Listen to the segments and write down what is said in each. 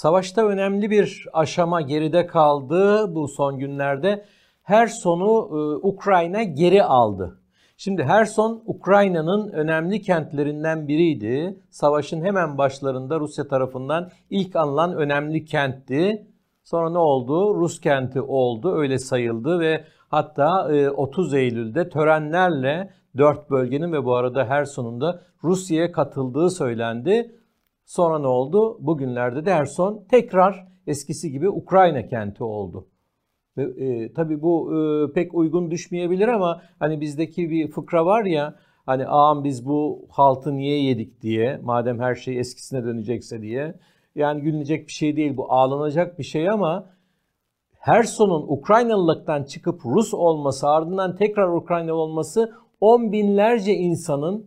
Savaşta önemli bir aşama geride kaldı bu son günlerde. Herson'u e, Ukrayna geri aldı. Şimdi Herson Ukrayna'nın önemli kentlerinden biriydi. Savaşın hemen başlarında Rusya tarafından ilk alınan önemli kentti. Sonra ne oldu? Rus kenti oldu, öyle sayıldı ve hatta 30 e, Eylül'de törenlerle dört bölgenin ve bu arada Herson'un da Rusya'ya katıldığı söylendi. Sonra ne oldu? Bugünlerde de tekrar eskisi gibi Ukrayna kenti oldu. Ve, e, tabii bu e, pek uygun düşmeyebilir ama hani bizdeki bir fıkra var ya hani ağam biz bu haltı niye yedik diye madem her şey eskisine dönecekse diye. Yani gülünecek bir şey değil bu ağlanacak bir şey ama Herson'un Ukraynalılıktan çıkıp Rus olması ardından tekrar Ukrayna olması on binlerce insanın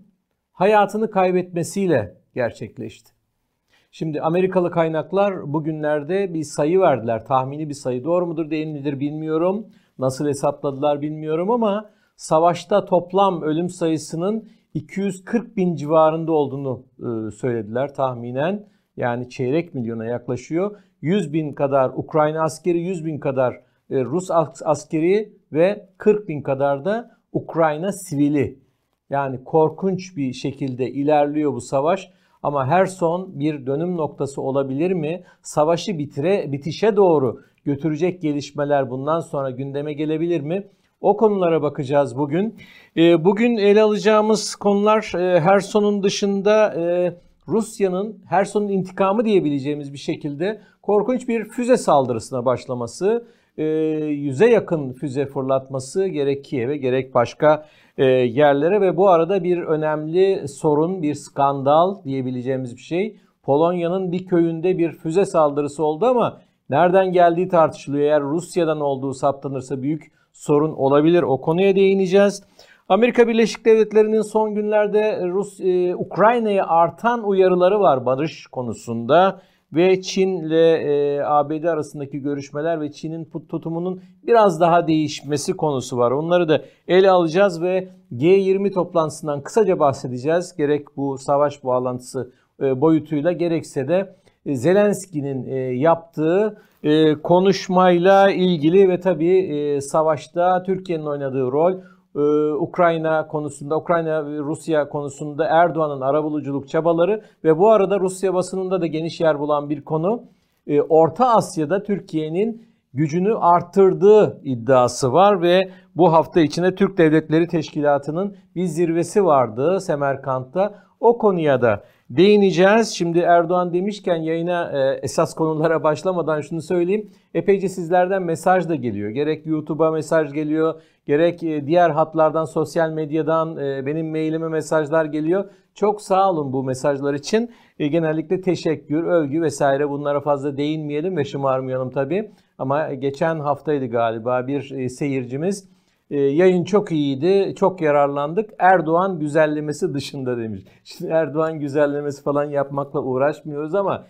hayatını kaybetmesiyle gerçekleşti. Şimdi Amerikalı kaynaklar bugünlerde bir sayı verdiler. Tahmini bir sayı. Doğru mudur değil midir bilmiyorum. Nasıl hesapladılar bilmiyorum ama savaşta toplam ölüm sayısının 240 bin civarında olduğunu e, söylediler tahminen. Yani çeyrek milyona yaklaşıyor. 100 bin kadar Ukrayna askeri, 100 bin kadar e, Rus askeri ve 40 bin kadar da Ukrayna sivili. Yani korkunç bir şekilde ilerliyor bu savaş. Ama her son bir dönüm noktası olabilir mi? Savaşı bitire, bitişe doğru götürecek gelişmeler bundan sonra gündeme gelebilir mi? O konulara bakacağız bugün. E, bugün ele alacağımız konular e, Herson'un dışında e, Rusya'nın Herson'un intikamı diyebileceğimiz bir şekilde korkunç bir füze saldırısına başlaması, yüze yakın füze fırlatması gerek Kiev'e gerek başka yerlere ve bu arada bir önemli sorun, bir skandal diyebileceğimiz bir şey. Polonya'nın bir köyünde bir füze saldırısı oldu ama nereden geldiği tartışılıyor. Eğer Rusya'dan olduğu saptanırsa büyük sorun olabilir. O konuya değineceğiz. Amerika Birleşik Devletleri'nin son günlerde Rus e, Ukrayna'ya artan uyarıları var barış konusunda ve Çin ile e, ABD arasındaki görüşmeler ve Çin'in tutumunun biraz daha değişmesi konusu var. Onları da ele alacağız ve G20 toplantısından kısaca bahsedeceğiz. Gerek bu savaş bağlantısı e, boyutuyla gerekse de e, Zelenski'nin e, yaptığı e, konuşmayla ilgili ve tabii e, savaşta Türkiye'nin oynadığı rol ee, Ukrayna konusunda, Ukrayna ve Rusya konusunda Erdoğan'ın arabuluculuk çabaları ve bu arada Rusya basınında da geniş yer bulan bir konu e, Orta Asya'da Türkiye'nin gücünü arttırdığı iddiası var ve bu hafta içinde Türk Devletleri Teşkilatı'nın bir zirvesi vardı Semerkant'ta. O konuya da değineceğiz. Şimdi Erdoğan demişken yayına e, esas konulara başlamadan şunu söyleyeyim. Epeyce sizlerden mesaj da geliyor. Gerek YouTube'a mesaj geliyor, gerek e, diğer hatlardan, sosyal medyadan e, benim mailime mesajlar geliyor. Çok sağ olun bu mesajlar için. E, genellikle teşekkür, övgü vesaire bunlara fazla değinmeyelim ve şımarmayalım tabii. Ama geçen haftaydı galiba bir e, seyircimiz yayın çok iyiydi, çok yararlandık. Erdoğan güzellemesi dışında demiş. Şimdi Erdoğan güzellemesi falan yapmakla uğraşmıyoruz ama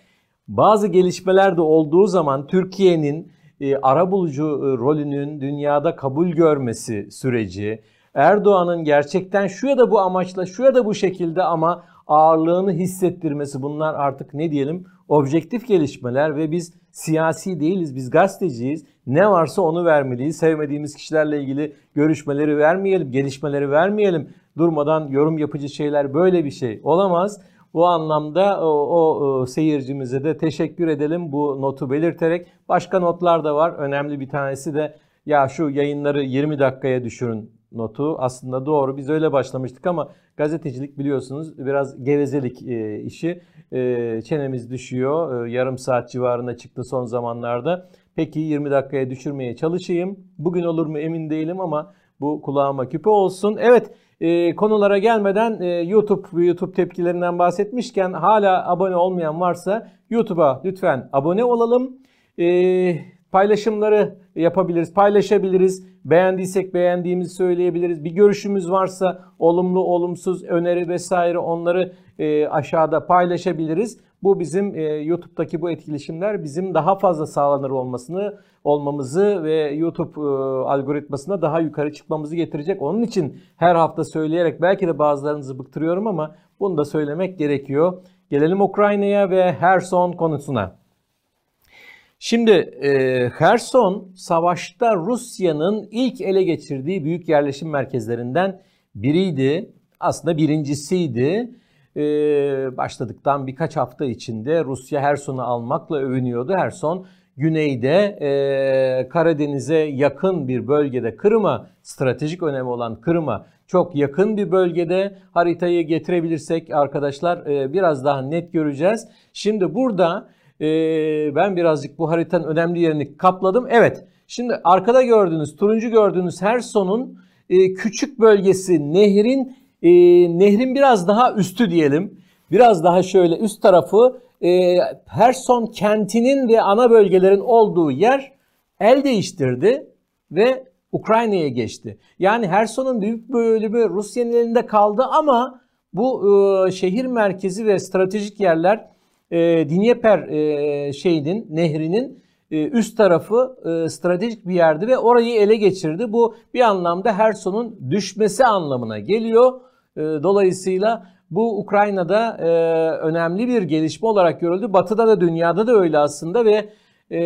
bazı gelişmeler de olduğu zaman Türkiye'nin e, arabulucu e, rolünün dünyada kabul görmesi süreci, Erdoğan'ın gerçekten şu ya da bu amaçla, şu ya da bu şekilde ama ağırlığını hissettirmesi bunlar artık ne diyelim objektif gelişmeler ve biz siyasi değiliz, biz gazeteciyiz. Ne varsa onu vermeliyiz. Sevmediğimiz kişilerle ilgili görüşmeleri vermeyelim, gelişmeleri vermeyelim. Durmadan yorum yapıcı şeyler böyle bir şey olamaz. Bu anlamda o, o, o seyircimize de teşekkür edelim bu notu belirterek. Başka notlar da var. Önemli bir tanesi de ya şu yayınları 20 dakikaya düşürün notu. Aslında doğru biz öyle başlamıştık ama gazetecilik biliyorsunuz biraz gevezelik e, işi. E, çenemiz düşüyor. E, yarım saat civarında çıktı son zamanlarda. Peki 20 dakikaya düşürmeye çalışayım. Bugün olur mu emin değilim ama bu kulağıma küpe olsun. Evet e, konulara gelmeden e, YouTube YouTube tepkilerinden bahsetmişken hala abone olmayan varsa YouTube'a lütfen abone olalım. E, paylaşımları yapabiliriz, paylaşabiliriz. Beğendiysek beğendiğimizi söyleyebiliriz. Bir görüşümüz varsa olumlu, olumsuz, öneri vesaire onları e, aşağıda paylaşabiliriz. Bu bizim e, YouTube'daki bu etkileşimler bizim daha fazla sağlanır olmasını, olmamızı ve YouTube e, algoritmasına daha yukarı çıkmamızı getirecek. Onun için her hafta söyleyerek belki de bazılarınızı bıktırıyorum ama bunu da söylemek gerekiyor. Gelelim Ukrayna'ya ve Herson konusuna. Şimdi e, Kherson savaşta Rusya'nın ilk ele geçirdiği büyük yerleşim merkezlerinden biriydi. Aslında birincisiydi. E, başladıktan birkaç hafta içinde Rusya Herson'u almakla övünüyordu. Herson güneyde e, Karadeniz'e yakın bir bölgede Kırım'a stratejik önemi olan Kırım'a çok yakın bir bölgede haritayı getirebilirsek arkadaşlar e, biraz daha net göreceğiz. Şimdi burada e, ben birazcık bu haritanın önemli yerini kapladım. Evet şimdi arkada gördüğünüz turuncu gördüğünüz Herson'un e, küçük bölgesi nehrin e, nehrin biraz daha üstü diyelim. Biraz daha şöyle üst tarafı e, Herson kentinin ve ana bölgelerin olduğu yer el değiştirdi ve Ukrayna'ya geçti. Yani Herson'un büyük bölümü Rusya'nın elinde kaldı ama bu e, şehir merkezi ve stratejik yerler e, Dnieper e, şeyinin nehrinin e, üst tarafı e, stratejik bir yerdi ve orayı ele geçirdi. Bu bir anlamda Herson'un düşmesi anlamına geliyor. E, dolayısıyla bu Ukrayna'da e, önemli bir gelişme olarak görüldü. Batı'da da dünyada da öyle aslında ve e,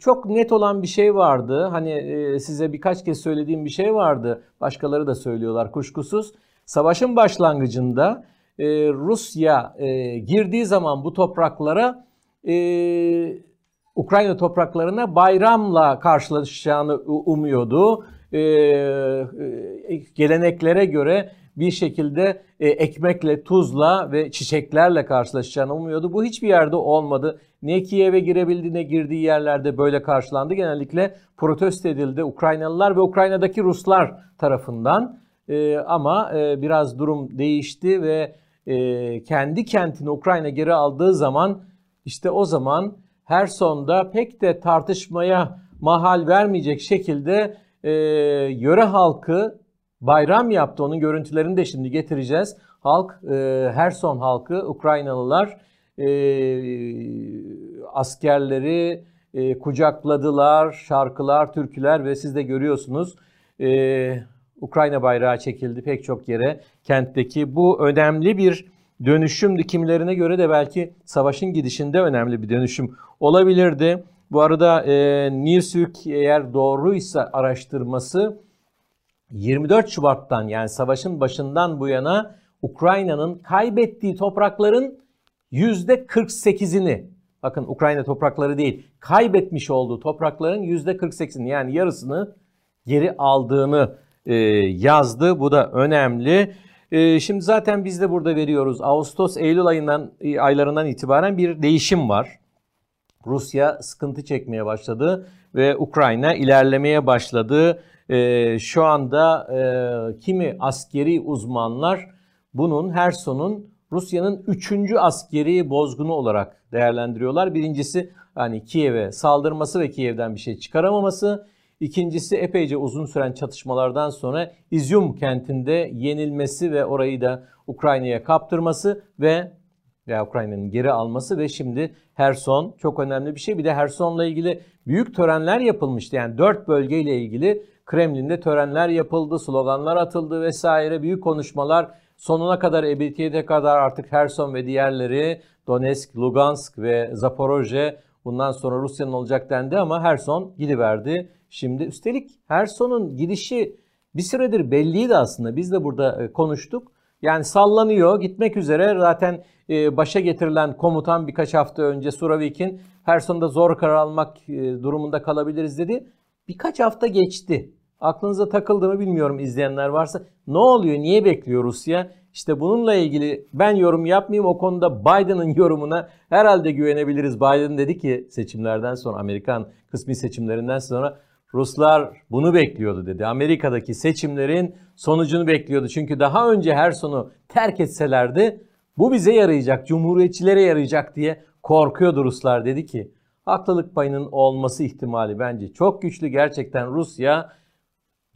çok net olan bir şey vardı. Hani e, size birkaç kez söylediğim bir şey vardı. Başkaları da söylüyorlar kuşkusuz. Savaşın başlangıcında e, Rusya e, girdiği zaman bu topraklara e, Ukrayna topraklarına bayramla karşılaşacağını umuyordu. E, e, geleneklere göre bir şekilde e, ekmekle, tuzla ve çiçeklerle karşılaşacağını umuyordu. Bu hiçbir yerde olmadı. Ne Kiev'e girebildi ne girdiği yerlerde böyle karşılandı. Genellikle protesto edildi Ukraynalılar ve Ukrayna'daki Ruslar tarafından. E, ama e, biraz durum değişti ve e, kendi kentini Ukrayna geri aldığı zaman işte o zaman Herson'da pek de tartışmaya mahal vermeyecek şekilde e, yöre halkı bayram yaptı. Onun görüntülerini de şimdi getireceğiz. Halk, e, Herson halkı, Ukraynalılar e, askerleri e, kucakladılar, şarkılar, türküler ve siz de görüyorsunuz e, Ukrayna bayrağı çekildi pek çok yere kentteki. Bu önemli bir dönüşümdü. Kimilerine göre de belki savaşın gidişinde önemli bir dönüşüm olabilirdi. Bu arada e, Newsweek eğer doğruysa araştırması 24 Şubat'tan yani savaşın başından bu yana Ukrayna'nın kaybettiği toprakların %48'ini bakın Ukrayna toprakları değil kaybetmiş olduğu toprakların %48'ini yani yarısını geri aldığını yazdı. Bu da önemli. E, şimdi zaten biz de burada veriyoruz. Ağustos Eylül ayından e, aylarından itibaren bir değişim var. Rusya sıkıntı çekmeye başladı ve Ukrayna ilerlemeye başladı. E, şu anda e, kimi askeri uzmanlar bunun Herson'un Rusya'nın üçüncü askeri bozgunu olarak değerlendiriyorlar. Birincisi hani Kiev'e saldırması ve Kiev'den bir şey çıkaramaması. İkincisi epeyce uzun süren çatışmalardan sonra İzyum kentinde yenilmesi ve orayı da Ukrayna'ya kaptırması ve veya Ukrayna'nın geri alması ve şimdi Herson çok önemli bir şey. Bir de Herson'la ilgili büyük törenler yapılmıştı. Yani dört bölgeyle ilgili Kremlin'de törenler yapıldı, sloganlar atıldı vesaire büyük konuşmalar sonuna kadar ebediyete kadar artık Herson ve diğerleri Donetsk, Lugansk ve Zaporojye bundan sonra Rusya'nın olacak dendi ama Herson gidiverdi. Şimdi üstelik Herson'un gidişi bir süredir belliydi aslında. Biz de burada e, konuştuk. Yani sallanıyor, gitmek üzere. Zaten e, başa getirilen komutan birkaç hafta önce Suravik'in Herson'da zor karar almak e, durumunda kalabiliriz dedi. Birkaç hafta geçti. Aklınıza takıldı mı bilmiyorum izleyenler varsa. Ne oluyor? Niye bekliyor Rusya? İşte bununla ilgili ben yorum yapmayayım. O konuda Biden'ın yorumuna herhalde güvenebiliriz. Biden dedi ki seçimlerden sonra Amerikan kısmi seçimlerinden sonra Ruslar bunu bekliyordu dedi. Amerika'daki seçimlerin sonucunu bekliyordu. Çünkü daha önce her sonu terk etselerdi bu bize yarayacak, cumhuriyetçilere yarayacak diye korkuyordu Ruslar dedi ki. Haklılık payının olması ihtimali bence çok güçlü. Gerçekten Rusya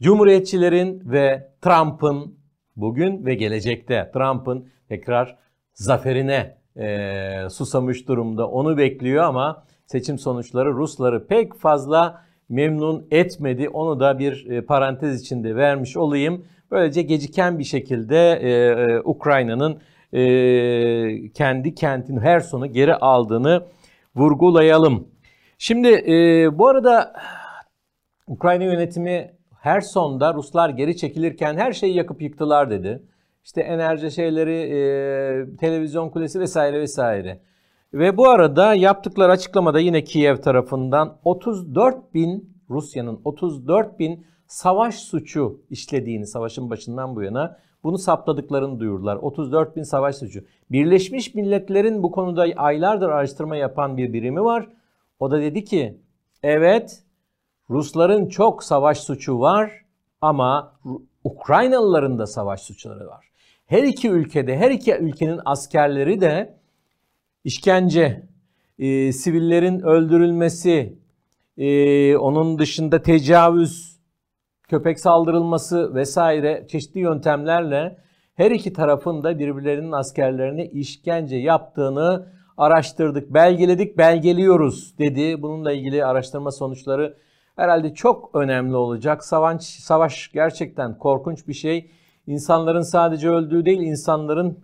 Cumhuriyetçilerin ve Trump'ın bugün ve gelecekte Trump'ın tekrar zaferine e, susamış durumda. Onu bekliyor ama seçim sonuçları Rusları pek fazla memnun etmedi. Onu da bir e, parantez içinde vermiş olayım. Böylece geciken bir şekilde e, e, Ukrayna'nın e, kendi kentini Herson'u geri aldığını vurgulayalım. Şimdi e, bu arada Ukrayna yönetimi her sonda Ruslar geri çekilirken her şeyi yakıp yıktılar dedi. İşte enerji şeyleri, e, televizyon kulesi vesaire vesaire. Ve bu arada yaptıkları açıklamada yine Kiev tarafından 34 bin Rusya'nın 34 bin savaş suçu işlediğini savaşın başından bu yana bunu saptadıklarını duyurdular. 34 bin savaş suçu. Birleşmiş Milletler'in bu konuda aylardır araştırma yapan bir birimi var. O da dedi ki evet Rusların çok savaş suçu var ama Ukraynalıların da savaş suçları var. Her iki ülkede, her iki ülkenin askerleri de işkence, e, sivillerin öldürülmesi, e, onun dışında tecavüz, köpek saldırılması vesaire çeşitli yöntemlerle her iki tarafın da birbirlerinin askerlerine işkence yaptığını araştırdık, belgeledik, belgeliyoruz dedi. Bununla ilgili araştırma sonuçları herhalde çok önemli olacak. Savaş, savaş gerçekten korkunç bir şey. İnsanların sadece öldüğü değil, insanların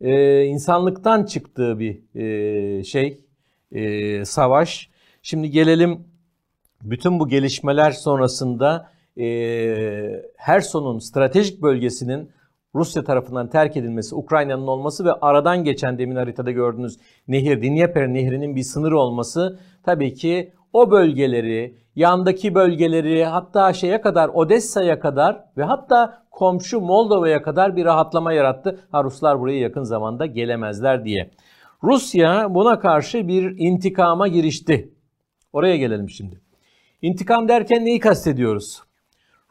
e, insanlıktan çıktığı bir e, şey, e, savaş. Şimdi gelelim bütün bu gelişmeler sonrasında e, Herson'un stratejik bölgesinin Rusya tarafından terk edilmesi, Ukrayna'nın olması ve aradan geçen demin haritada gördüğünüz nehir, Dnieper nehrinin bir sınırı olması tabii ki o bölgeleri, yandaki bölgeleri hatta şeye kadar Odessa'ya kadar ve hatta komşu Moldova'ya kadar bir rahatlama yarattı. Ha Ruslar buraya yakın zamanda gelemezler diye. Rusya buna karşı bir intikama girişti. Oraya gelelim şimdi. İntikam derken neyi kastediyoruz?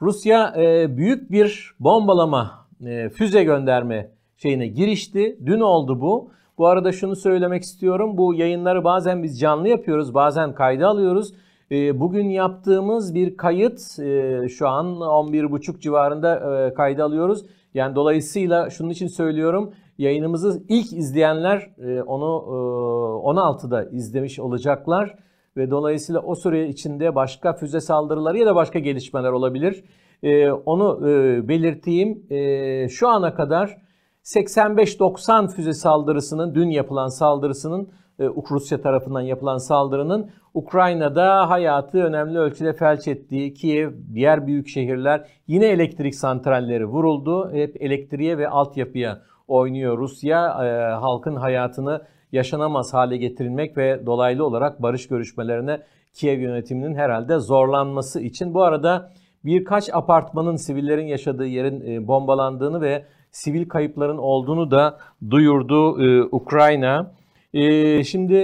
Rusya e, büyük bir bombalama, e, füze gönderme şeyine girişti. Dün oldu bu. Bu arada şunu söylemek istiyorum. Bu yayınları bazen biz canlı yapıyoruz, bazen kayda alıyoruz. E, bugün yaptığımız bir kayıt e, şu an 11.30 civarında e, kayda alıyoruz. Yani dolayısıyla şunun için söylüyorum. Yayınımızı ilk izleyenler e, onu e, 16'da izlemiş olacaklar ve dolayısıyla o süre içinde başka füze saldırıları ya da başka gelişmeler olabilir. Onu belirteyim. Şu ana kadar 85-90 füze saldırısının, dün yapılan saldırısının, e, Rusya tarafından yapılan saldırının Ukrayna'da hayatı önemli ölçüde felç ettiği Kiev, diğer büyük şehirler yine elektrik santralleri vuruldu. Hep elektriğe ve altyapıya oynuyor Rusya. E, halkın hayatını yaşanamaz hale getirilmek ve dolaylı olarak barış görüşmelerine Kiev yönetiminin herhalde zorlanması için. Bu arada birkaç apartmanın sivillerin yaşadığı yerin e, bombalandığını ve sivil kayıpların olduğunu da duyurdu e, Ukrayna. E, şimdi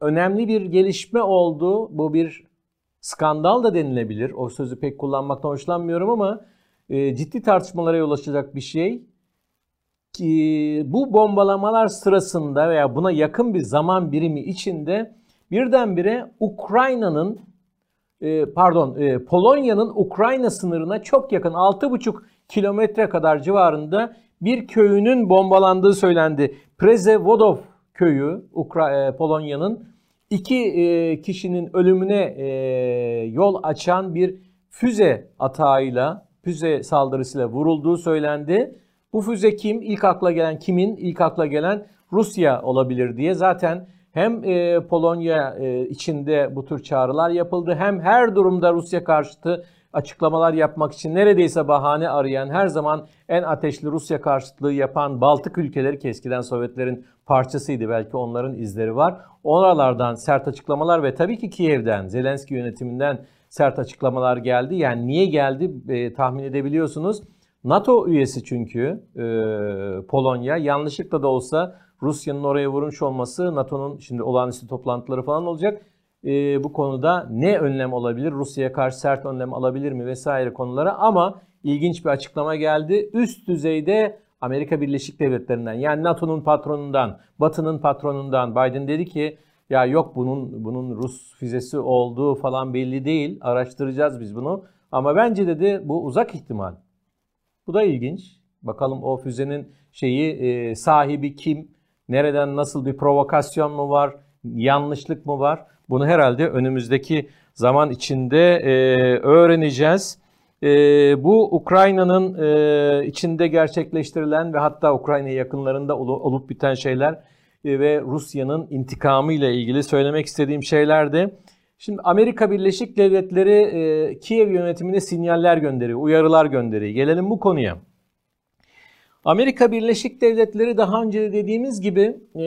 önemli bir gelişme oldu. Bu bir skandal da denilebilir. O sözü pek kullanmaktan hoşlanmıyorum ama ciddi tartışmalara yol açacak bir şey ki bu bombalamalar sırasında veya buna yakın bir zaman birimi içinde birdenbire Ukrayna'nın e, pardon e, Polonya'nın Ukrayna sınırına çok yakın 6,5 kilometre kadar civarında bir köyünün bombalandığı söylendi. Prezevodov köyü e, Polonya'nın iki kişinin ölümüne yol açan bir füze atağıyla, füze saldırısıyla vurulduğu söylendi. Bu füze kim? İlk akla gelen kimin? İlk akla gelen Rusya olabilir diye. Zaten hem e, Polonya e, içinde bu tür çağrılar yapıldı hem her durumda Rusya karşıtı açıklamalar yapmak için neredeyse bahane arayan, her zaman en ateşli Rusya karşıtlığı yapan Baltık ülkeleri ki eskiden Sovyetlerin parçasıydı belki onların izleri var. Oralardan sert açıklamalar ve tabii ki Kiev'den, Zelenski yönetiminden sert açıklamalar geldi. Yani niye geldi e, tahmin edebiliyorsunuz. NATO üyesi çünkü e, Polonya yanlışlıkla da olsa Rusya'nın oraya vurmuş olması NATO'nun şimdi olağanüstü toplantıları falan olacak. E, bu konuda ne önlem olabilir? Rusya'ya karşı sert önlem alabilir mi vesaire konulara ama ilginç bir açıklama geldi. Üst düzeyde Amerika Birleşik Devletleri'nden yani NATO'nun patronundan, Batı'nın patronundan Biden dedi ki ya yok bunun bunun Rus füzesi olduğu falan belli değil. Araştıracağız biz bunu. Ama bence dedi bu uzak ihtimal. Bu da ilginç. Bakalım o füzenin şeyi e, sahibi kim? Nereden nasıl bir provokasyon mu var? Yanlışlık mı var? Bunu herhalde önümüzdeki zaman içinde e, öğreneceğiz. E, bu Ukrayna'nın e, içinde gerçekleştirilen ve hatta Ukrayna yakınlarında olup biten şeyler e, ve Rusya'nın intikamı ile ilgili söylemek istediğim şeylerdi. Şimdi Amerika Birleşik Devletleri e, Kiev yönetimine sinyaller gönderiyor, uyarılar gönderiyor. Gelelim bu konuya. Amerika Birleşik Devletleri daha önce de dediğimiz gibi e,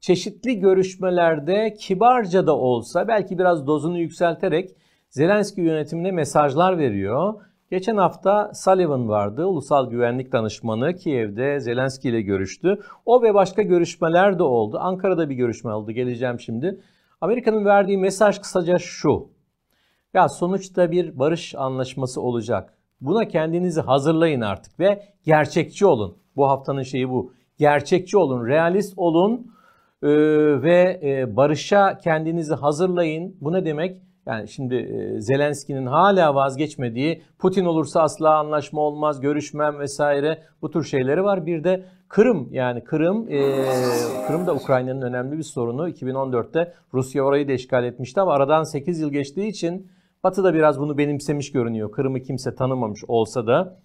çeşitli görüşmelerde kibarca da olsa belki biraz dozunu yükselterek Zelenski yönetimine mesajlar veriyor. Geçen hafta Sullivan vardı, ulusal güvenlik danışmanı Kiev'de Zelenski ile görüştü. O ve başka görüşmeler de oldu. Ankara'da bir görüşme oldu, geleceğim şimdi. Amerika'nın verdiği mesaj kısaca şu. Ya sonuçta bir barış anlaşması olacak. Buna kendinizi hazırlayın artık ve gerçekçi olun. Bu haftanın şeyi bu. Gerçekçi olun, realist olun ee, ve e, barışa kendinizi hazırlayın. Bu ne demek? Yani şimdi e, Zelenski'nin hala vazgeçmediği Putin olursa asla anlaşma olmaz, görüşmem vesaire bu tür şeyleri var. Bir de Kırım yani Kırım, e, Kırım da Ukrayna'nın önemli bir sorunu. 2014'te Rusya orayı da işgal etmişti ama aradan 8 yıl geçtiği için Batı da biraz bunu benimsemiş görünüyor. Kırım'ı kimse tanımamış olsa da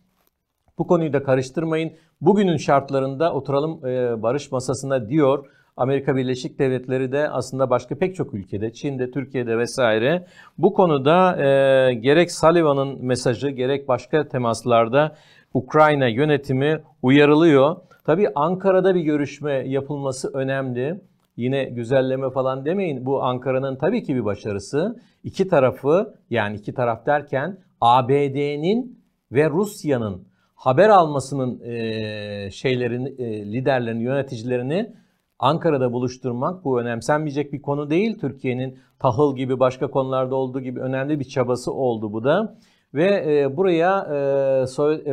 bu konuyu da karıştırmayın. Bugünün şartlarında oturalım e, barış masasına diyor. Amerika Birleşik Devletleri de aslında başka pek çok ülkede, Çin'de, Türkiye'de vesaire bu konuda e, gerek Sullivan'ın mesajı gerek başka temaslarda Ukrayna yönetimi uyarılıyor. Tabii Ankara'da bir görüşme yapılması önemli. Yine güzelleme falan demeyin. Bu Ankara'nın tabii ki bir başarısı. İki tarafı yani iki taraf derken ABD'nin ve Rusya'nın haber almasının e, şeylerin e, liderlerini, yöneticilerini Ankara'da buluşturmak bu önemsenmeyecek bir konu değil. Türkiye'nin tahıl gibi başka konularda olduğu gibi önemli bir çabası oldu bu da. Ve e, buraya e,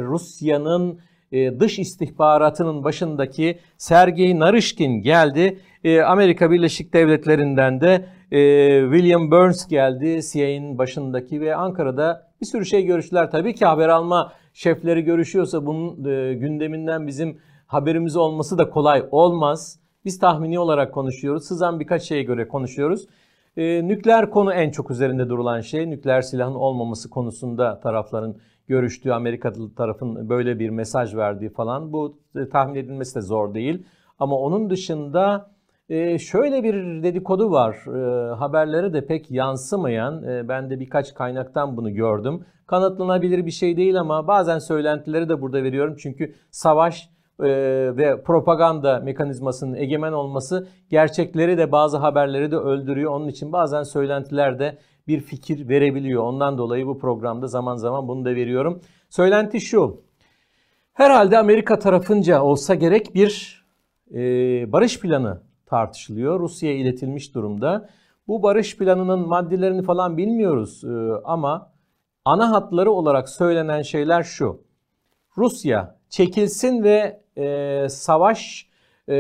Rusya'nın e, dış istihbaratının başındaki Sergey Narishkin geldi. E, Amerika Birleşik Devletleri'nden de e, William Burns geldi CIA'nin başındaki ve Ankara'da bir sürü şey görüştüler. Tabii ki haber alma şefleri görüşüyorsa bunun gündeminden bizim haberimiz olması da kolay olmaz. Biz tahmini olarak konuşuyoruz. Sızan birkaç şeye göre konuşuyoruz. Ee, nükleer konu en çok üzerinde durulan şey. Nükleer silahın olmaması konusunda tarafların görüştüğü, Amerikalı tarafın böyle bir mesaj verdiği falan. Bu e, tahmin edilmesi de zor değil. Ama onun dışında e, şöyle bir dedikodu var. E, haberlere de pek yansımayan, e, ben de birkaç kaynaktan bunu gördüm. Kanıtlanabilir bir şey değil ama bazen söylentileri de burada veriyorum. Çünkü savaş e, ve propaganda mekanizmasının egemen olması gerçekleri de bazı haberleri de öldürüyor. Onun için bazen söylentiler de bir fikir verebiliyor. Ondan dolayı bu programda zaman zaman bunu da veriyorum. Söylenti şu. Herhalde Amerika tarafınca olsa gerek bir e, barış planı tartışılıyor. Rusya'ya iletilmiş durumda. Bu barış planının maddelerini falan bilmiyoruz e, ama ana hatları olarak söylenen şeyler şu. Rusya çekilsin ve e, savaş e,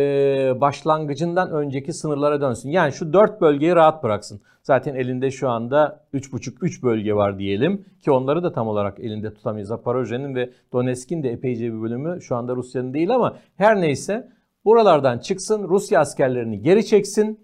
başlangıcından önceki sınırlara dönsün. Yani şu dört bölgeyi rahat bıraksın. Zaten elinde şu anda 3,5-3 bölge var diyelim ki onları da tam olarak elinde tutamayız. Zaporojye'nin ve Donetsk'in de epeyce bir bölümü şu anda Rusya'nın değil ama her neyse buralardan çıksın, Rusya askerlerini geri çeksin.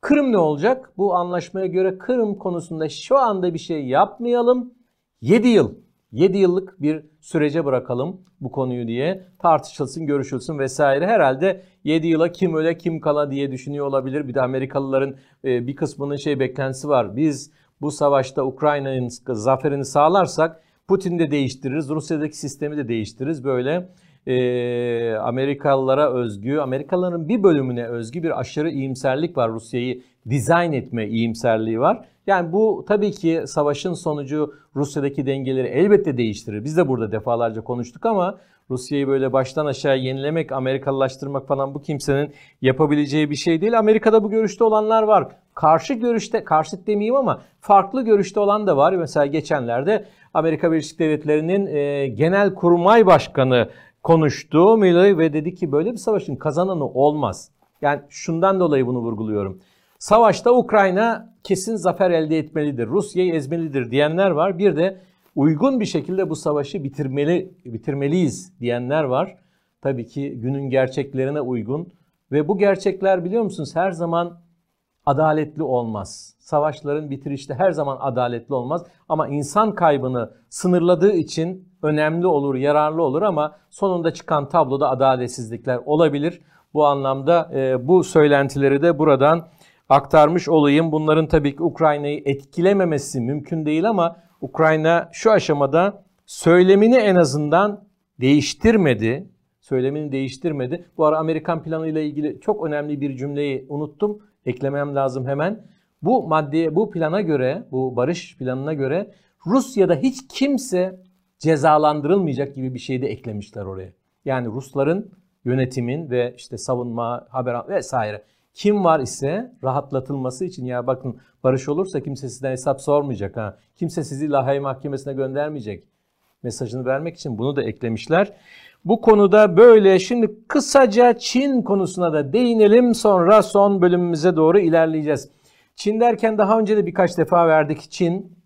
Kırım ne olacak? Bu anlaşmaya göre Kırım konusunda şu anda bir şey yapmayalım. 7 yıl 7 yıllık bir sürece bırakalım bu konuyu diye tartışılsın, görüşülsün vesaire. Herhalde 7 yıla kim öle kim kala diye düşünüyor olabilir. Bir de Amerikalıların e, bir kısmının şey beklentisi var. Biz bu savaşta Ukrayna'nın zaferini sağlarsak Putin de değiştiririz, Rusya'daki sistemi de değiştiririz. Böyle e, Amerikalılara özgü, Amerikalıların bir bölümüne özgü bir aşırı iyimserlik var. Rusya'yı dizayn etme iyimserliği var. Yani bu tabii ki savaşın sonucu Rusya'daki dengeleri elbette değiştirir. Biz de burada defalarca konuştuk ama Rusya'yı böyle baştan aşağı yenilemek, Amerikalılaştırmak falan bu kimsenin yapabileceği bir şey değil. Amerika'da bu görüşte olanlar var. Karşı görüşte, karşıt demeyeyim ama farklı görüşte olan da var. Mesela geçenlerde Amerika Birleşik Devletleri'nin e, Genel Kurmay Başkanı konuştu ve dedi ki böyle bir savaşın kazananı olmaz. Yani şundan dolayı bunu vurguluyorum. Savaşta Ukrayna kesin zafer elde etmelidir, Rusya'yı ezmelidir diyenler var. Bir de uygun bir şekilde bu savaşı bitirmeli bitirmeliyiz diyenler var. Tabii ki günün gerçeklerine uygun ve bu gerçekler biliyor musunuz her zaman adaletli olmaz. Savaşların bitirişte her zaman adaletli olmaz ama insan kaybını sınırladığı için önemli olur, yararlı olur ama sonunda çıkan tabloda adaletsizlikler olabilir. Bu anlamda e, bu söylentileri de buradan aktarmış olayım. Bunların tabii ki Ukrayna'yı etkilememesi mümkün değil ama Ukrayna şu aşamada söylemini en azından değiştirmedi. Söylemini değiştirmedi. Bu ara Amerikan planıyla ilgili çok önemli bir cümleyi unuttum. Eklemem lazım hemen. Bu maddeye, bu plana göre, bu barış planına göre Rusya'da hiç kimse cezalandırılmayacak gibi bir şey de eklemişler oraya. Yani Rusların yönetimin ve işte savunma, haber vesaire kim var ise rahatlatılması için ya bakın barış olursa kimse sizden hesap sormayacak ha. Kimse sizi Lahey Mahkemesi'ne göndermeyecek mesajını vermek için bunu da eklemişler. Bu konuda böyle şimdi kısaca Çin konusuna da değinelim sonra son bölümümüze doğru ilerleyeceğiz. Çin derken daha önce de birkaç defa verdik. Çin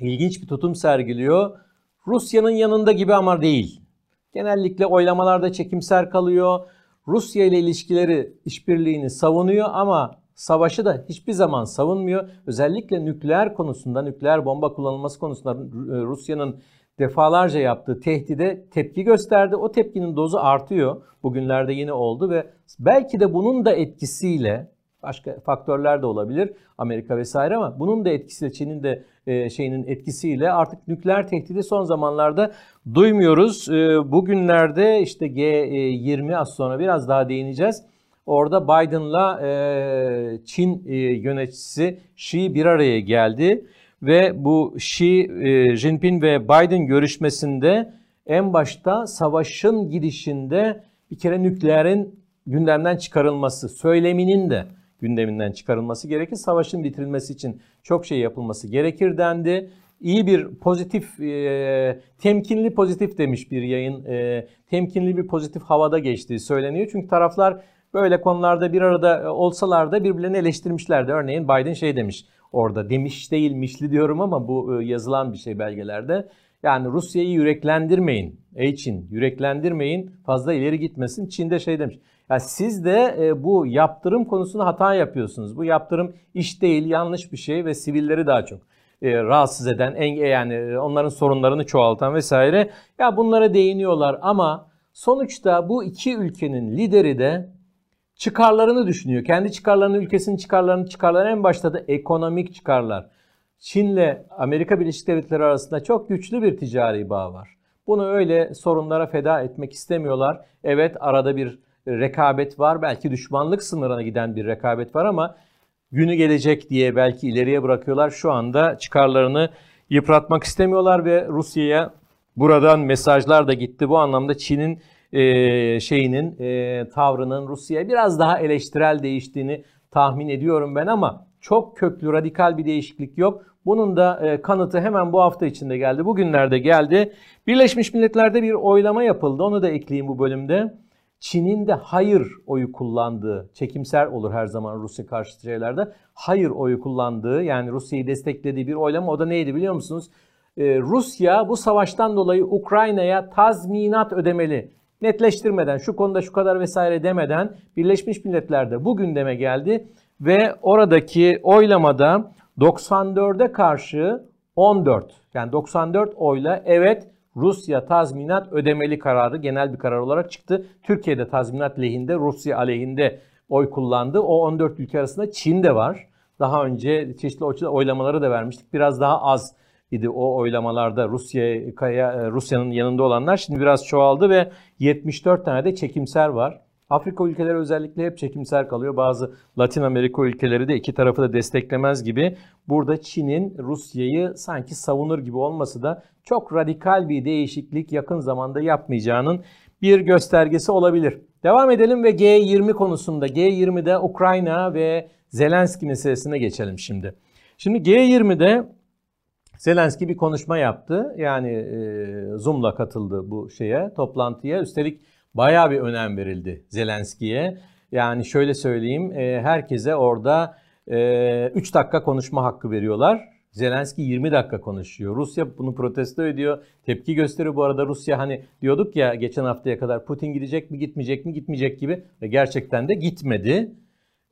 ilginç bir tutum sergiliyor. Rusya'nın yanında gibi ama değil. Genellikle oylamalarda çekimser kalıyor. Rusya ile ilişkileri, işbirliğini savunuyor ama savaşı da hiçbir zaman savunmuyor. Özellikle nükleer konusunda, nükleer bomba kullanılması konusunda Rusya'nın defalarca yaptığı tehdide tepki gösterdi. O tepkinin dozu artıyor. Bugünlerde yine oldu ve belki de bunun da etkisiyle başka faktörler de olabilir Amerika vesaire ama bunun da etkisiyle Çin'in de e, şeyinin etkisiyle artık nükleer tehdidi son zamanlarda duymuyoruz. E, bugünlerde işte G20 az sonra biraz daha değineceğiz. Orada Biden'la e, Çin yöneticisi Xi bir araya geldi ve bu Xi Jinping ve Biden görüşmesinde en başta savaşın gidişinde bir kere nükleerin gündemden çıkarılması, söyleminin de gündeminden çıkarılması gerekir. Savaşın bitirilmesi için çok şey yapılması gerekir dendi. İyi bir pozitif, e, temkinli pozitif demiş bir yayın. E, temkinli bir pozitif havada geçtiği söyleniyor. Çünkü taraflar böyle konularda bir arada olsalar da birbirlerini eleştirmişlerdi. Örneğin Biden şey demiş orada demiş değilmişli diyorum ama bu e, yazılan bir şey belgelerde. Yani Rusya'yı yüreklendirmeyin. Ey Çin yüreklendirmeyin fazla ileri gitmesin. Çin'de şey demiş. Ya siz de e, bu yaptırım konusunda hata yapıyorsunuz. Bu yaptırım iş değil, yanlış bir şey ve sivilleri daha çok e, rahatsız eden, en, yani e, onların sorunlarını çoğaltan vesaire. Ya bunlara değiniyorlar ama sonuçta bu iki ülkenin lideri de çıkarlarını düşünüyor. Kendi çıkarlarını, ülkesinin çıkarlarını, çıkarlar en başta da ekonomik çıkarlar. Çin'le Amerika Birleşik Devletleri arasında çok güçlü bir ticari bağ var. Bunu öyle sorunlara feda etmek istemiyorlar. Evet arada bir rekabet var. Belki düşmanlık sınırına giden bir rekabet var ama günü gelecek diye belki ileriye bırakıyorlar. Şu anda çıkarlarını yıpratmak istemiyorlar ve Rusya'ya buradan mesajlar da gitti. Bu anlamda Çin'in e, şeyinin e, tavrının Rusya'ya biraz daha eleştirel değiştiğini tahmin ediyorum ben ama çok köklü radikal bir değişiklik yok. Bunun da e, kanıtı hemen bu hafta içinde geldi. Bugünlerde geldi. Birleşmiş Milletler'de bir oylama yapıldı. Onu da ekleyeyim bu bölümde. Çin'in de hayır oyu kullandığı, çekimser olur her zaman Rusya karşıtı şeylerde, hayır oyu kullandığı yani Rusya'yı desteklediği bir oylama o da neydi biliyor musunuz? Ee, Rusya bu savaştan dolayı Ukrayna'ya tazminat ödemeli. Netleştirmeden, şu konuda şu kadar vesaire demeden Birleşmiş Milletler'de bu gündeme geldi ve oradaki oylamada 94'e karşı 14 yani 94 oyla evet Rusya tazminat ödemeli kararı genel bir karar olarak çıktı. Türkiye'de tazminat lehinde, Rusya aleyhinde oy kullandı. O 14 ülke arasında Çin de var. Daha önce çeşitli oylamaları da vermiştik. Biraz daha az idi o oylamalarda Rusya'ya Rusya'nın yanında olanlar. Şimdi biraz çoğaldı ve 74 tane de çekimser var. Afrika ülkeleri özellikle hep çekimser kalıyor. Bazı Latin Amerika ülkeleri de iki tarafı da desteklemez gibi. Burada Çin'in Rusya'yı sanki savunur gibi olması da çok radikal bir değişiklik yakın zamanda yapmayacağının bir göstergesi olabilir. Devam edelim ve G20 konusunda G20'de Ukrayna ve Zelenski meselesine geçelim şimdi. Şimdi G20'de Zelenski bir konuşma yaptı. Yani e, Zoom'la katıldı bu şeye, toplantıya. Üstelik bayağı bir önem verildi Zelenski'ye. Yani şöyle söyleyeyim, e, herkese orada 3 e, dakika konuşma hakkı veriyorlar. Zelenski 20 dakika konuşuyor. Rusya bunu protesto ediyor. Tepki gösteriyor. Bu arada Rusya hani diyorduk ya geçen haftaya kadar Putin gidecek mi gitmeyecek mi gitmeyecek gibi ve gerçekten de gitmedi.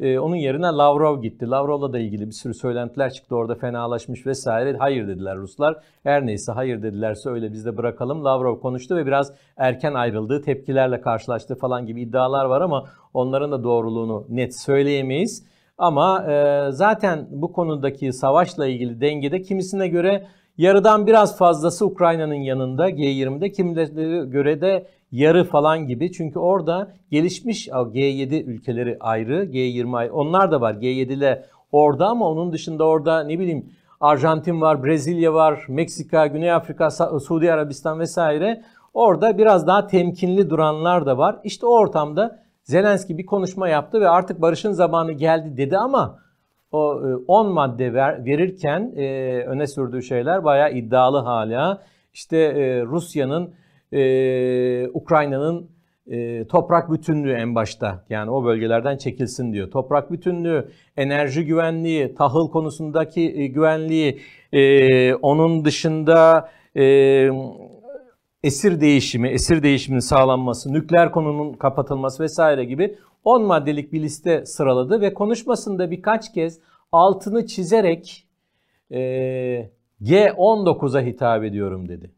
E, onun yerine Lavrov gitti. Lavrov'la da ilgili bir sürü söylentiler çıktı. Orada fenalaşmış vesaire. Hayır dediler Ruslar. Her neyse hayır dedilerse öyle biz de bırakalım. Lavrov konuştu ve biraz erken ayrıldığı tepkilerle karşılaştı falan gibi iddialar var ama onların da doğruluğunu net söyleyemeyiz. Ama e, zaten bu konudaki savaşla ilgili dengede kimisine göre yarıdan biraz fazlası Ukrayna'nın yanında G20'de kimilerine göre de yarı falan gibi. Çünkü orada gelişmiş G7 ülkeleri ayrı, G20 ayrı. Onlar da var. G7 ile orada ama onun dışında orada ne bileyim Arjantin var, Brezilya var, Meksika, Güney Afrika, Suudi Arabistan vesaire. Orada biraz daha temkinli duranlar da var. İşte o ortamda Zelenski bir konuşma yaptı ve artık barışın zamanı geldi dedi ama o 10 e, madde ver, verirken e, öne sürdüğü şeyler bayağı iddialı hala. İşte e, Rusya'nın e, Ukrayna'nın e, toprak bütünlüğü en başta yani o bölgelerden çekilsin diyor. Toprak bütünlüğü, enerji güvenliği, tahıl konusundaki e, güvenliği, e, onun dışında e, esir değişimi, esir değişiminin sağlanması, nükleer konunun kapatılması vesaire gibi 10 maddelik bir liste sıraladı ve konuşmasında birkaç kez altını çizerek e, G19'a hitap ediyorum dedi.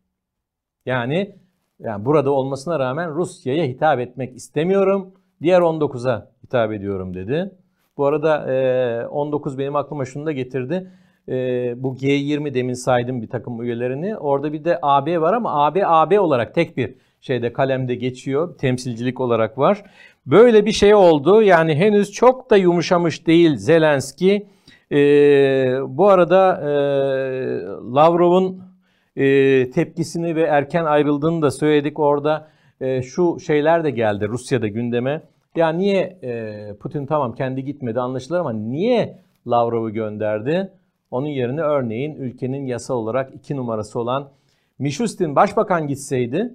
Yani yani burada olmasına rağmen Rusya'ya hitap etmek istemiyorum. Diğer 19'a hitap ediyorum dedi. Bu arada e, 19 benim aklıma şunu da getirdi. Bu G20 demin saydım bir takım üyelerini. Orada bir de AB var ama AB AB olarak tek bir şeyde kalemde geçiyor. Temsilcilik olarak var. Böyle bir şey oldu. Yani henüz çok da yumuşamış değil Zelenski. Bu arada Lavrov'un e, tepkisini ve erken ayrıldığını da söyledik. Orada e, şu şeyler de geldi Rusya'da gündeme. Ya niye e, Putin tamam kendi gitmedi anlaşılır ama niye Lavrov'u gönderdi? Onun yerine örneğin ülkenin yasa olarak iki numarası olan Mishustin başbakan gitseydi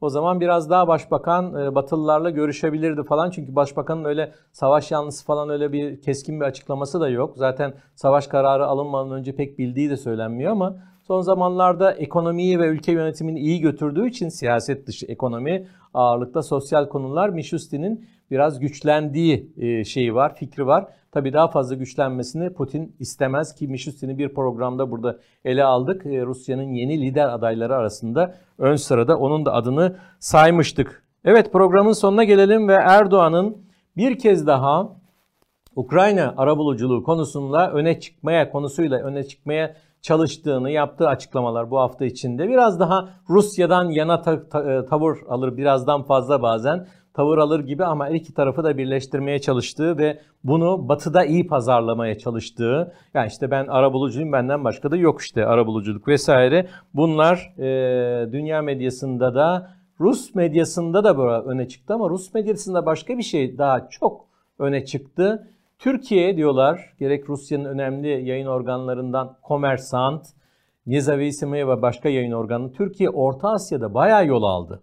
o zaman biraz daha başbakan e, Batılılarla görüşebilirdi falan. Çünkü başbakanın öyle savaş yanlısı falan öyle bir keskin bir açıklaması da yok. Zaten savaş kararı alınmadan önce pek bildiği de söylenmiyor ama Son zamanlarda ekonomiyi ve ülke yönetimini iyi götürdüğü için siyaset dışı ekonomi ağırlıkta sosyal konular Mishustin'in biraz güçlendiği e, şeyi var, fikri var. Tabii daha fazla güçlenmesini Putin istemez ki Mishustin'i bir programda burada ele aldık. E, Rusya'nın yeni lider adayları arasında ön sırada onun da adını saymıştık. Evet programın sonuna gelelim ve Erdoğan'ın bir kez daha Ukrayna arabuluculuğu konusunda öne çıkmaya konusuyla öne çıkmaya çalıştığını yaptığı açıklamalar bu hafta içinde biraz daha Rusya'dan yana ta, ta, e, tavır alır birazdan fazla bazen tavır alır gibi ama iki tarafı da birleştirmeye çalıştığı ve bunu batıda iyi pazarlamaya çalıştığı yani işte ben arabulucuyum benden başka da yok işte arabuluculuk vesaire bunlar e, dünya medyasında da Rus medyasında da böyle öne çıktı ama Rus medyasında başka bir şey daha çok öne çıktı. Türkiye diyorlar gerek Rusya'nın önemli yayın organlarından Komersant, Nezavisime ve başka yayın organı Türkiye Orta Asya'da bayağı yol aldı.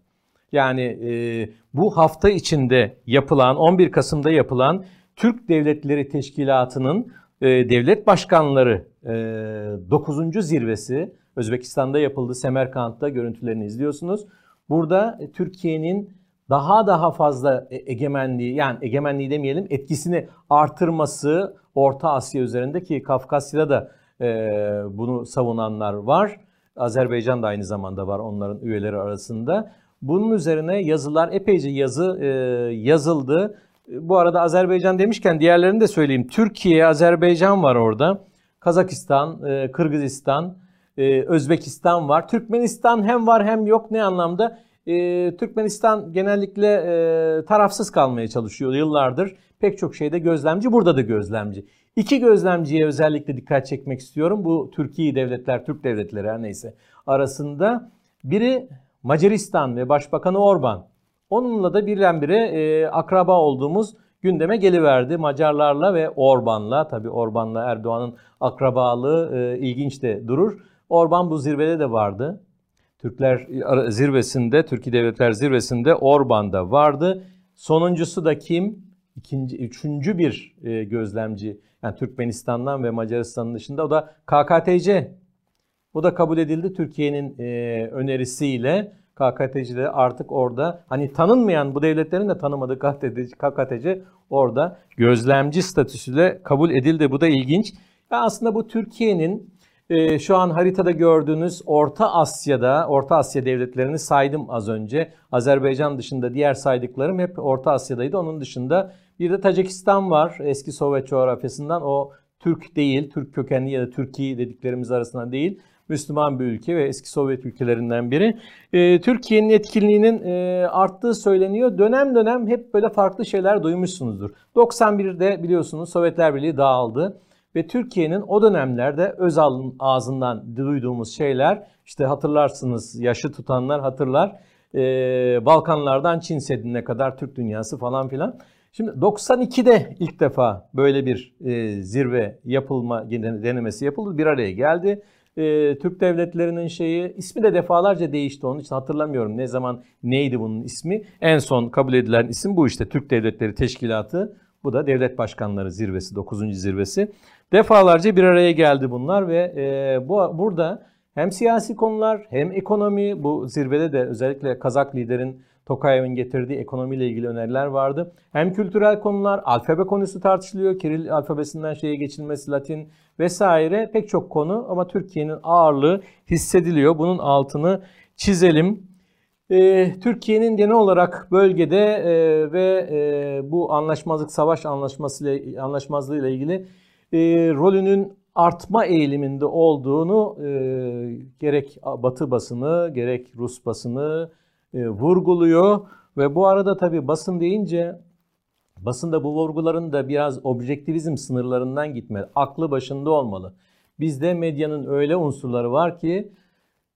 Yani e, bu hafta içinde yapılan 11 Kasım'da yapılan Türk Devletleri Teşkilatı'nın e, devlet başkanları e, 9. zirvesi Özbekistan'da yapıldı. Semerkant'ta görüntülerini izliyorsunuz. Burada e, Türkiye'nin daha daha fazla e, egemenliği yani egemenliği demeyelim etkisini artırması Orta Asya üzerinde ki Kafkasya'da da e, bunu savunanlar var. Azerbaycan da aynı zamanda var onların üyeleri arasında. Bunun üzerine yazılar epeyce yazı e, yazıldı. Bu arada Azerbaycan demişken diğerlerini de söyleyeyim. Türkiye, Azerbaycan var orada. Kazakistan, e, Kırgızistan, e, Özbekistan var. Türkmenistan hem var hem yok ne anlamda? E, Türkmenistan genellikle e, tarafsız kalmaya çalışıyor yıllardır. Pek çok şeyde gözlemci, burada da gözlemci. İki gözlemciye özellikle dikkat çekmek istiyorum. Bu Türkiye devletler, Türk devletleri her neyse arasında. Biri Macaristan ve Başbakanı Orban. Onunla da birdenbire e, akraba olduğumuz gündeme geliverdi. Macarlarla ve Orban'la tabi Orban'la Erdoğan'ın akrabalığı e, ilginç de durur. Orban bu zirvede de vardı. Türkler zirvesinde, Türkiye Devletler Zirvesi'nde Orban'da vardı. Sonuncusu da kim? İkinci, üçüncü bir e, gözlemci. Yani Türkmenistan'dan ve Macaristan'ın dışında o da KKTC. Bu da kabul edildi Türkiye'nin e, önerisiyle. KKTC de artık orada hani tanınmayan bu devletlerin de tanımadığı KKTC orada gözlemci statüsüyle kabul edildi. Bu da ilginç. Ya aslında bu Türkiye'nin e, şu an haritada gördüğünüz Orta Asya'da, Orta Asya devletlerini saydım az önce. Azerbaycan dışında diğer saydıklarım hep Orta Asya'daydı. Onun dışında bir de Tacikistan var eski Sovyet coğrafyasından. O Türk değil, Türk kökenli ya da Türkiye dediklerimiz arasından değil. Müslüman bir ülke ve eski Sovyet ülkelerinden biri. E, Türkiye'nin etkinliğinin e, arttığı söyleniyor. Dönem dönem hep böyle farklı şeyler duymuşsunuzdur. 91'de biliyorsunuz Sovyetler Birliği dağıldı. Ve Türkiye'nin o dönemlerde Özal'ın ağzından duyduğumuz şeyler işte hatırlarsınız yaşı tutanlar hatırlar. Ee, Balkanlardan Çin Seddi'ne kadar Türk dünyası falan filan. Şimdi 92'de ilk defa böyle bir e, zirve yapılma denemesi yapıldı. Bir araya geldi. E, Türk devletlerinin şeyi ismi de defalarca değişti onun için hatırlamıyorum ne zaman neydi bunun ismi. En son kabul edilen isim bu işte Türk Devletleri Teşkilatı. Bu da devlet başkanları zirvesi 9. zirvesi. Defalarca bir araya geldi bunlar ve e, bu burada hem siyasi konular hem ekonomi bu zirvede de özellikle Kazak liderin Tokayev'in getirdiği ekonomiyle ilgili öneriler vardı. Hem kültürel konular, alfabe konusu tartışılıyor. Kiril alfabesinden şeye geçilmesi, Latin vesaire pek çok konu ama Türkiye'nin ağırlığı hissediliyor. Bunun altını çizelim. Ee, Türkiye'nin genel olarak bölgede e, ve e, bu anlaşmazlık, savaş anlaşması ile anlaşmazlığı ile ilgili e, rolünün artma eğiliminde olduğunu e, gerek Batı basını gerek Rus basını e, vurguluyor ve bu arada tabii basın deyince basında bu vurguların da biraz objektivizm sınırlarından gitme, aklı başında olmalı. Bizde medyanın öyle unsurları var ki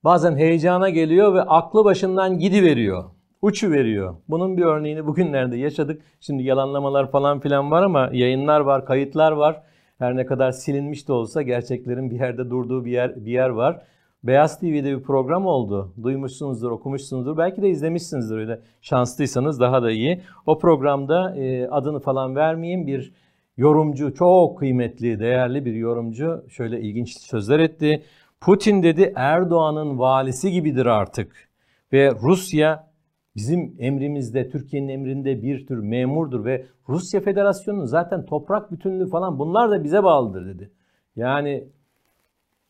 bazen heyecana geliyor ve aklı başından gidiveriyor. Uçu veriyor. Bunun bir örneğini bugünlerde yaşadık. Şimdi yalanlamalar falan filan var ama yayınlar var, kayıtlar var. Her ne kadar silinmiş de olsa gerçeklerin bir yerde durduğu bir yer bir yer var. Beyaz TV'de bir program oldu. Duymuşsunuzdur, okumuşsunuzdur. Belki de izlemişsinizdir öyle. Şanslıysanız daha da iyi. O programda e, adını falan vermeyeyim bir yorumcu, çok kıymetli, değerli bir yorumcu şöyle ilginç sözler etti. Putin dedi Erdoğan'ın valisi gibidir artık. Ve Rusya bizim emrimizde, Türkiye'nin emrinde bir tür memurdur ve Rusya Federasyonu'nun zaten toprak bütünlüğü falan bunlar da bize bağlıdır dedi. Yani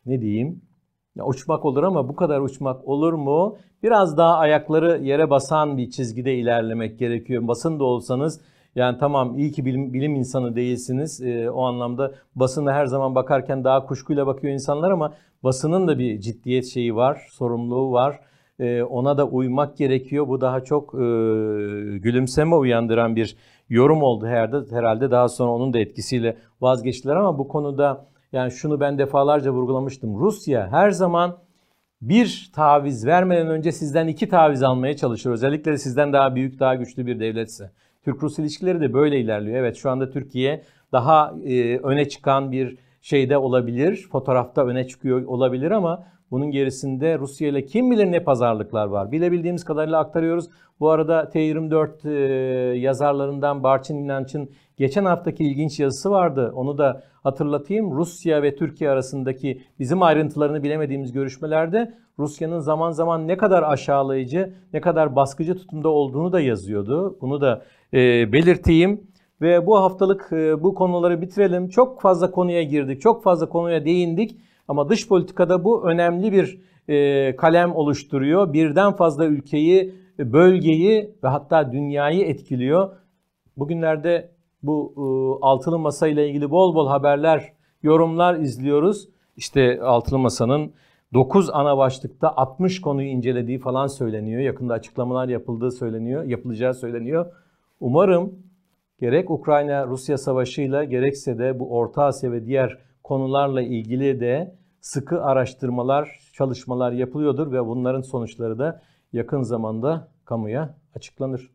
ne diyeyim? Ya uçmak olur ama bu kadar uçmak olur mu? Biraz daha ayakları yere basan bir çizgide ilerlemek gerekiyor. Basın da olsanız yani tamam iyi ki bilim, bilim insanı değilsiniz. E, o anlamda basına her zaman bakarken daha kuşkuyla bakıyor insanlar ama basının da bir ciddiyet şeyi var, sorumluluğu var. E, ona da uymak gerekiyor. Bu daha çok e, gülümseme uyandıran bir yorum oldu herhalde. Herhalde daha sonra onun da etkisiyle vazgeçtiler ama bu konuda yani şunu ben defalarca vurgulamıştım. Rusya her zaman bir taviz vermeden önce sizden iki taviz almaya çalışır. Özellikle de sizden daha büyük, daha güçlü bir devletse. Türk-Rus ilişkileri de böyle ilerliyor. Evet şu anda Türkiye daha e, öne çıkan bir şeyde olabilir. Fotoğrafta öne çıkıyor olabilir ama bunun gerisinde Rusya ile kim bilir ne pazarlıklar var. Bilebildiğimiz kadarıyla aktarıyoruz. Bu arada T24 e, yazarlarından Barçın İnanç'ın geçen haftaki ilginç yazısı vardı. Onu da hatırlatayım. Rusya ve Türkiye arasındaki bizim ayrıntılarını bilemediğimiz görüşmelerde Rusya'nın zaman zaman ne kadar aşağılayıcı, ne kadar baskıcı tutumda olduğunu da yazıyordu. Bunu da e, belirteyim. Ve bu haftalık e, bu konuları bitirelim. Çok fazla konuya girdik, çok fazla konuya değindik. Ama dış politikada bu önemli bir e, kalem oluşturuyor. Birden fazla ülkeyi, bölgeyi ve hatta dünyayı etkiliyor. Bugünlerde bu e, altılı masa ile ilgili bol bol haberler, yorumlar izliyoruz. İşte altılı masanın 9 ana başlıkta 60 konuyu incelediği falan söyleniyor. Yakında açıklamalar yapıldığı söyleniyor, yapılacağı söyleniyor. Umarım gerek Ukrayna-Rusya savaşıyla gerekse de bu Orta Asya ve diğer konularla ilgili de sıkı araştırmalar, çalışmalar yapılıyordur ve bunların sonuçları da yakın zamanda kamuya açıklanır.